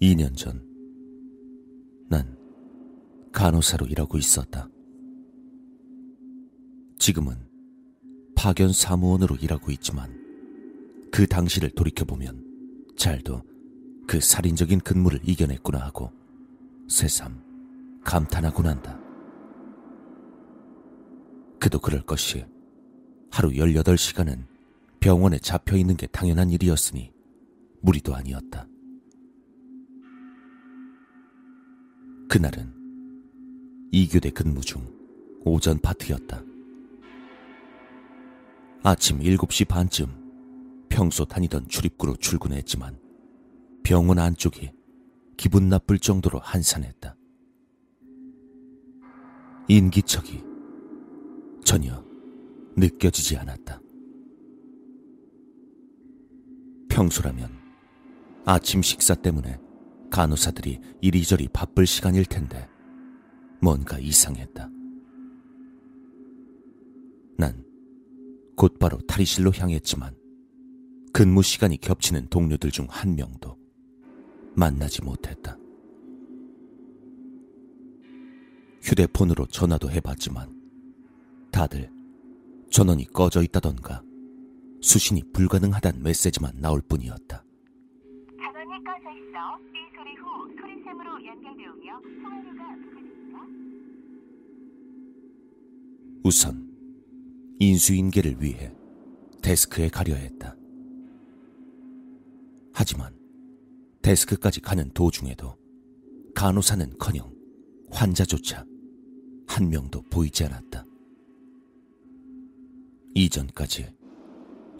2년 전, 난 간호사로 일하고 있었다. 지금은 파견 사무원으로 일하고 있지만 그 당시를 돌이켜보면 잘도 그 살인적인 근무를 이겨냈구나 하고 새삼 감탄하곤 한다. 그도 그럴 것이 하루 18시간은 병원에 잡혀 있는 게 당연한 일이었으니 무리도 아니었다. 그날은 이교대 근무 중 오전 파트였다. 아침 7시 반쯤 평소 다니던 출입구로 출근했지만 병원 안쪽이 기분 나쁠 정도로 한산했다. 인기척이 전혀 느껴지지 않았다. 평소라면 아침 식사 때문에 간호사들이 이리저리 바쁠 시간일 텐데 뭔가 이상했다. 난 곧바로 탈의실로 향했지만 근무 시간이 겹치는 동료들 중 한 명도 만나지 못했다. 휴대폰으로 전화도 해봤지만 다들 전원이 꺼져 있다던가 수신이 불가능하단 메시지만 나올 뿐이었다. 전원이 꺼져 있어 삐 소리 후 소리샘으로 연결되오며 통화료가 부과됩니다. 우선 인수인계를 위해 데스크에 가려 했다. 하지만 데스크까지 가는 도중에도 간호사는커녕 환자조차 한 명도 보이지 않았다. 이전까지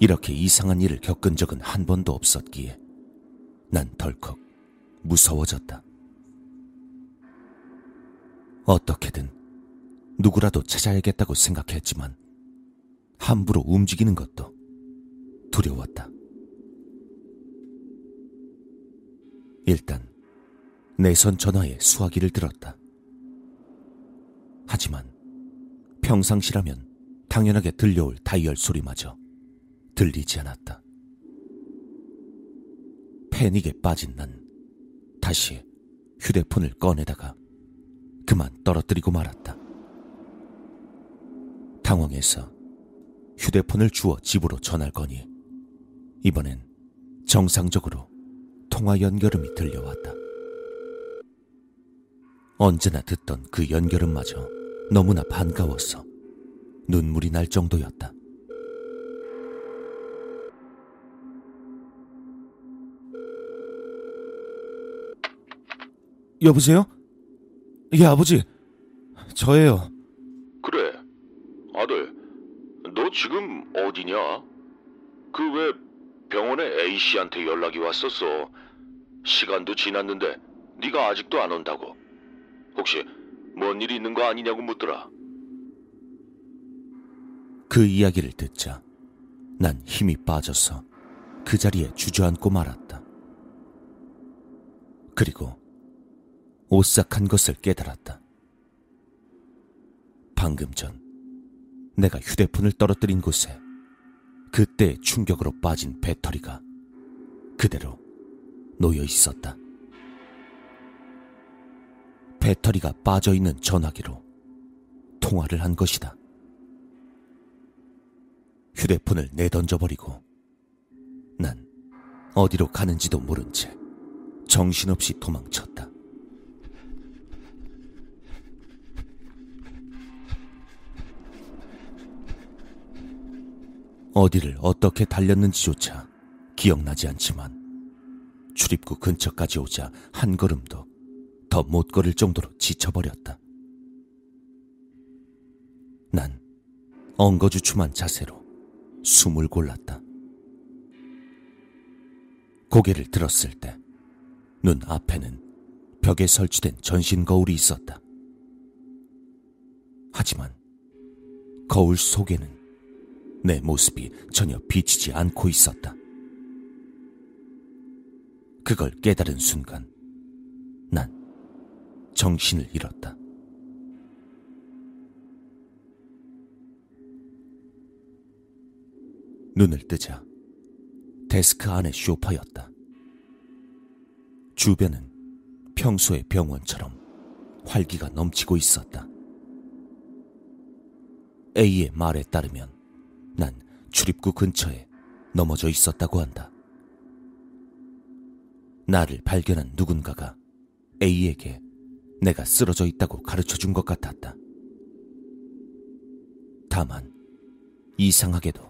이렇게 이상한 일을 겪은 적은 한 번도 없었기에 난 덜컥 무서워졌다. 어떻게든 누구라도 찾아야겠다고 생각했지만 함부로 움직이는 것도 두려웠다. 일단 내선 전화에 수화기를 들었다. 하지만 평상시라면 당연하게 들려올 다이얼 소리마저 들리지 않았다. 패닉에 빠진 난 다시 휴대폰을 꺼내다가 그만 떨어뜨리고 말았다. 당황해서 휴대폰을 주워 집으로 전할 거니 이번엔 정상적으로 통화 연결음이 들려왔다. 언제나 듣던 그 연결음마저 너무나 반가웠어. 눈물이 날 정도였다. 여보세요? 예, 아버지. 저예요. 그래. 아들, 너 지금 어디냐? 그 왜 병원에 A씨한테 연락이 왔었어. 시간도 지났는데 네가 아직도 안 온다고. 혹시 뭔 일이 있는 거 아니냐고 묻더라. 그 이야기를 듣자 난 힘이 빠져서 그 자리에 주저앉고 말았다. 그리고 오싹한 것을 깨달았다. 방금 전 내가 휴대폰을 떨어뜨린 곳에 그때의 충격으로 빠진 배터리가 그대로 놓여 있었다. 배터리가 빠져 있는 전화기로 통화를 한 것이다. 휴대폰을 내던져버리고 난 어디로 가는지도 모른 채 정신없이 도망쳤다. 어디를 어떻게 달렸는지조차 기억나지 않지만 출입구 근처까지 오자 한 걸음도 더 못 걸을 정도로 지쳐버렸다. 난 엉거주춤한 자세로 숨을 골랐다. 고개를 들었을 때 눈 앞에는 벽에 설치된 전신 거울이 있었다. 하지만 거울 속에는 내 모습이 전혀 비치지 않고 있었다. 그걸 깨달은 순간 난 정신을 잃었다. 눈을 뜨자 데스크 안의 쇼파였다. 주변은 평소의 병원처럼 활기가 넘치고 있었다. A의 말에 따르면 난 출입구 근처에 넘어져 있었다고 한다. 나를 발견한 누군가가 A에게 내가 쓰러져 있다고 가르쳐 준 것 같았다. 다만 이상하게도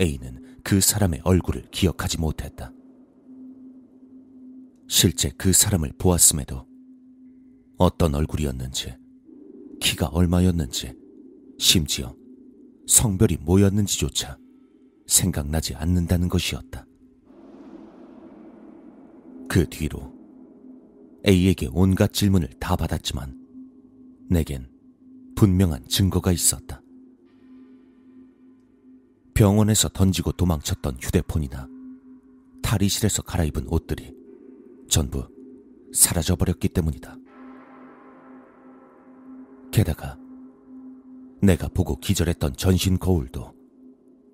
A는 그 사람의 얼굴을 기억하지 못했다. 실제 그 사람을 보았음에도 어떤 얼굴이었는지, 키가 얼마였는지, 심지어 성별이 뭐였는지조차 생각나지 않는다는 것이었다. 그 뒤로 A에게 온갖 질문을 다 받았지만 내겐 분명한 증거가 있었다. 병원에서 던지고 도망쳤던 휴대폰이나 탈의실에서 갈아입은 옷들이 전부 사라져버렸기 때문이다. 게다가 내가 보고 기절했던 전신 거울도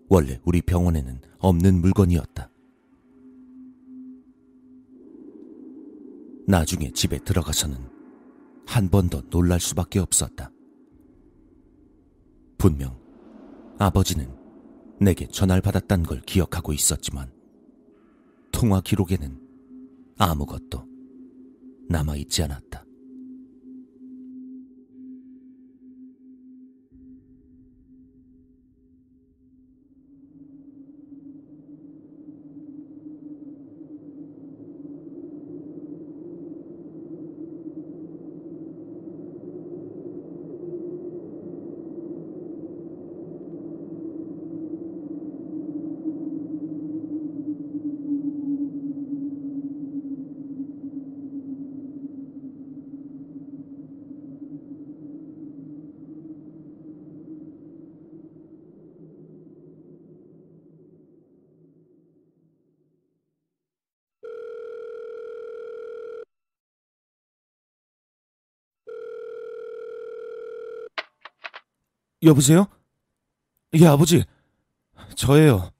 원래 우리 병원에는 없는 물건이었다. 나중에 집에 들어가서는 한 번 더 놀랄 수밖에 없었다. 분명 아버지는 내게 전화를 받았단 걸 기억하고 있었지만 통화 기록에는 아무것도 남아있지 않았다. 여보세요? 예, 아버지. 저예요.